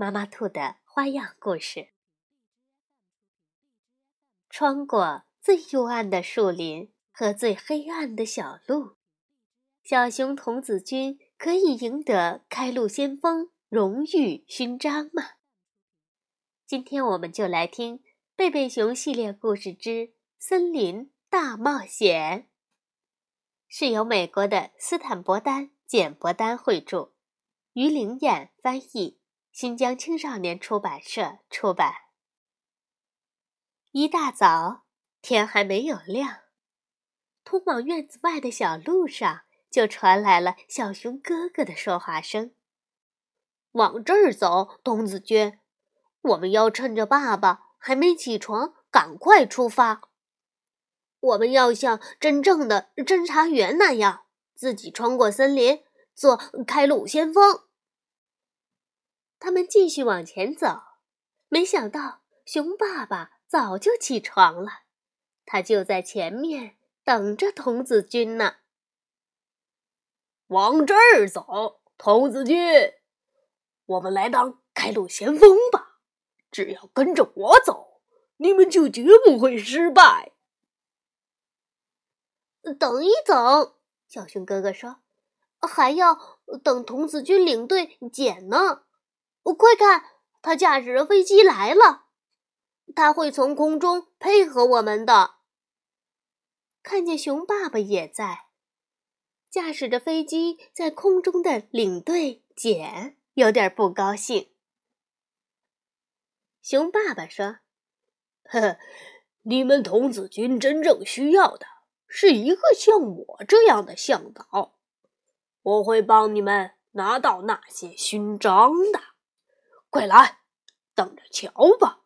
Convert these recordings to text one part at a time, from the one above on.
妈妈兔的花样故事。穿过最幽暗的树林和最黑暗的小路，小熊童子军可以赢得开路先锋荣誉勋章吗？今天我们就来听《贝贝熊系列故事之森林大冒险》，是由美国的斯坦伯丹·简伯丹绘著，于灵燕翻译。新疆青少年出版社出版。一大早，天还没有亮，通往院子外的小路上就传来了小熊哥哥的说话声：“往这儿走，童子军，我们要趁着爸爸还没起床，赶快出发。我们要像真正的侦查员那样，自己穿过森林，做开路先锋。”他们继续往前走，没想到熊爸爸早就起床了，他就在前面等着童子军呢。往这儿走，童子军，我们来当开路先锋吧！只要跟着我走，你们就绝不会失败。等一等，小熊哥哥说：“还要等童子军领队捡呢。”快看，他驾驶着飞机来了，他会从空中配合我们的。看见熊爸爸也在，驾驶着飞机在空中的领队简有点不高兴。熊爸爸说：“呵呵，你们童子军真正需要的是一个像我这样的向导，我会帮你们拿到那些勋章的。”快来，等着瞧吧！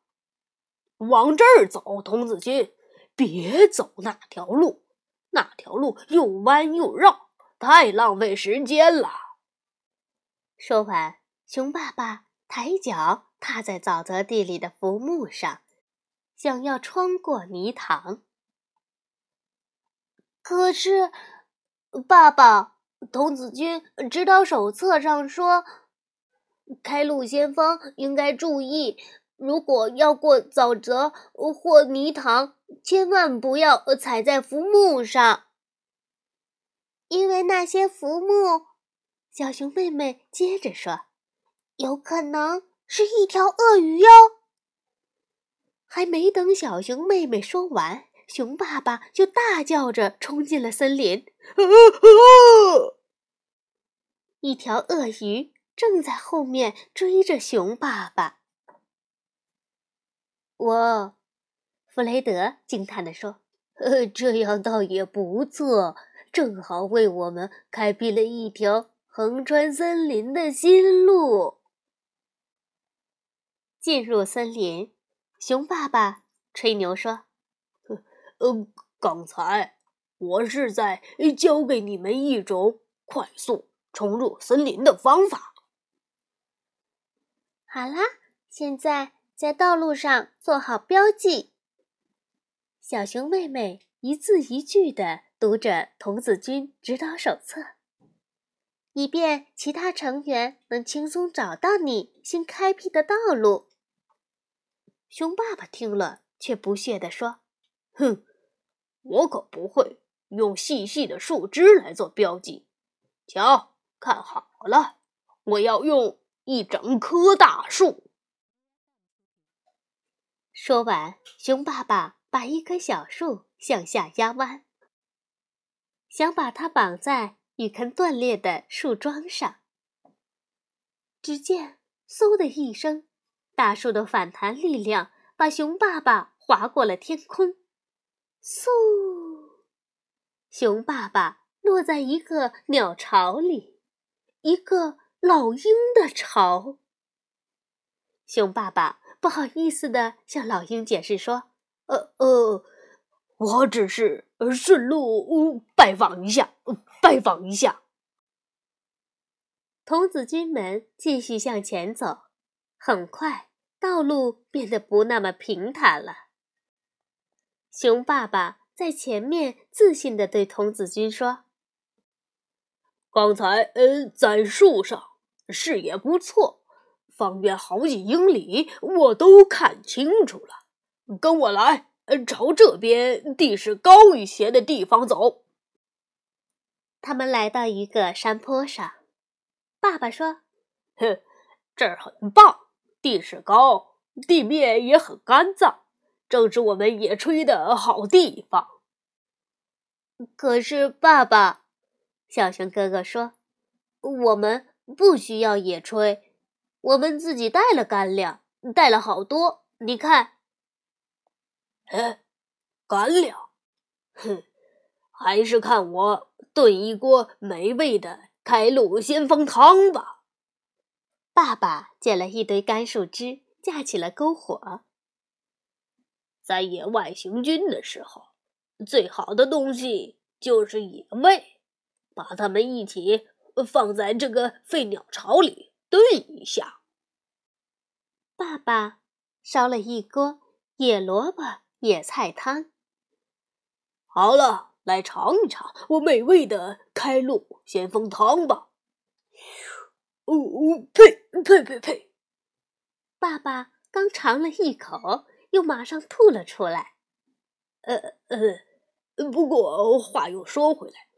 往这儿走，童子军，别走那条路，那条路又弯又绕，太浪费时间了。说完，熊爸爸抬脚踏在沼泽地里的浮木上，想要穿过泥塘。可是，爸爸，童子军指导手册上说。开路先锋应该注意，如果要过沼泽或泥塘，千万不要踩在浮木上，因为那些浮木，小熊妹妹接着说，有可能是一条鳄鱼哟。还没等小熊妹妹说完，熊爸爸就大叫着冲进了森林。一条鳄鱼。正在后面追着熊爸爸。我，弗雷德惊叹地说：“呃，这样倒也不错，正好为我们开辟了一条横穿森林的新路。”进入森林，熊爸爸吹牛说：“呃，刚才我是在教给你们一种快速冲入森林的方法。”好啦，现在在道路上做好标记。小熊妹妹一字一句地读着童子军指导手册，以便其他成员能轻松找到你新开辟的道路。熊爸爸听了，却不屑地说：“哼，我可不会用细细的树枝来做标记。瞧，看好了，我要用。”一整棵大树。说完，熊爸爸把一棵小树向下压弯，想把它绑在一根断裂的树桩上。只见“嗖”的一声，大树的反弹力量把熊爸爸划过了天空。嗖，熊爸爸落在一个鸟巢里，一个。老鹰的巢。熊爸爸不好意思的向老鹰解释说：“呃呃，我只是顺路拜访一下，拜访一下。”童子军们继续向前走，很快道路变得不那么平坦了。熊爸爸在前面自信地对童子军说：“刚才呃，在树上视野不错，方圆好几英里我都看清楚了。跟我来，朝这边地势高一些的地方走。”他们来到一个山坡上，爸爸说：“哼，这儿很棒，地势高，地面也很干燥。”正是我们野炊的好地方。可是，爸爸，小熊哥哥说：“我们不需要野炊，我们自己带了干粮，带了好多。你看，哎，干粮，哼，还是看我炖一锅美味的开路先锋汤吧。”爸爸捡了一堆干树枝，架起了篝火。在野外行军的时候，最好的东西就是野味。把它们一起放在这个废鸟巢里炖一下。爸爸烧了一锅野萝卜野菜汤。好了，来尝一尝我美味的开路先锋汤吧。哦哦，呸呸呸呸！爸爸刚尝了一口。又马上吐了出来。呃呃，不过话又说回来，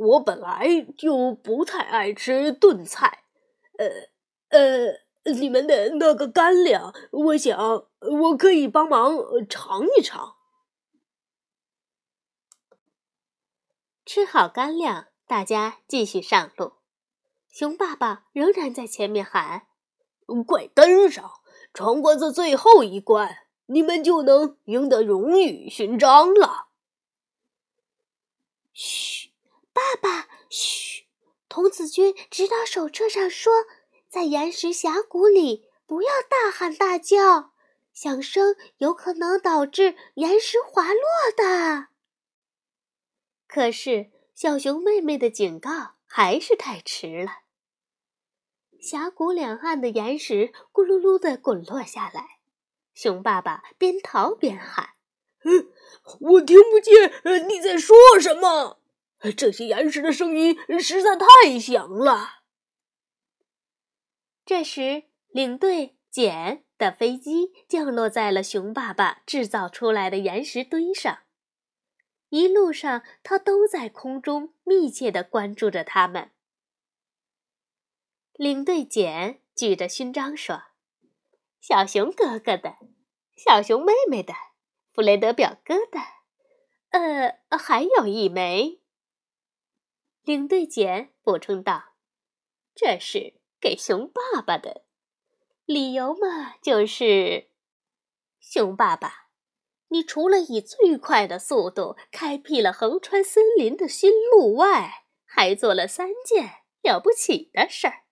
我本来就不太爱吃炖菜。呃呃，你们的那个干粮，我想我可以帮忙尝一尝。吃好干粮，大家继续上路。熊爸爸仍然在前面喊：“快跟上，闯过这最后一关。”你们就能赢得荣誉勋章了。嘘，爸爸，嘘！童子军指导手册上说，在岩石峡谷里不要大喊大叫，响声有可能导致岩石滑落的。可是小熊妹妹的警告还是太迟了，峡谷两岸的岩石咕噜噜的滚落下来。熊爸爸边逃边喊：“嗯，我听不见你在说什么。这些岩石的声音实在太响了。”这时，领队简的飞机降落在了熊爸爸制造出来的岩石堆上。一路上，他都在空中密切的关注着他们。领队简举着勋章说。小熊哥哥的，小熊妹妹的，弗雷德表哥的，呃，还有一枚。领队简补充道：“这是给熊爸爸的，理由嘛，就是熊爸爸，你除了以最快的速度开辟了横穿森林的新路外，还做了三件了不起的事儿。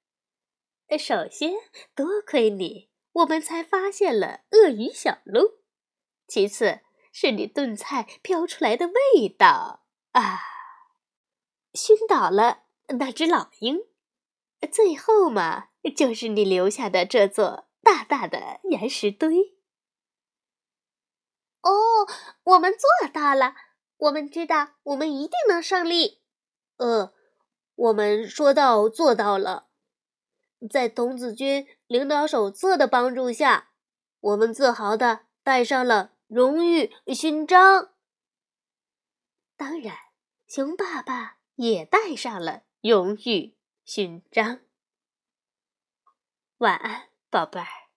首先，多亏你。”我们才发现了鳄鱼小路，其次是你炖菜飘出来的味道啊，熏倒了那只老鹰，最后嘛，就是你留下的这座大大的岩石堆。哦，我们做到了，我们知道我们一定能胜利。呃，我们说到做到了。在童子军领导手册的帮助下，我们自豪的带上了荣誉勋章。当然，熊爸爸也戴上了荣誉勋章。晚安，宝贝儿。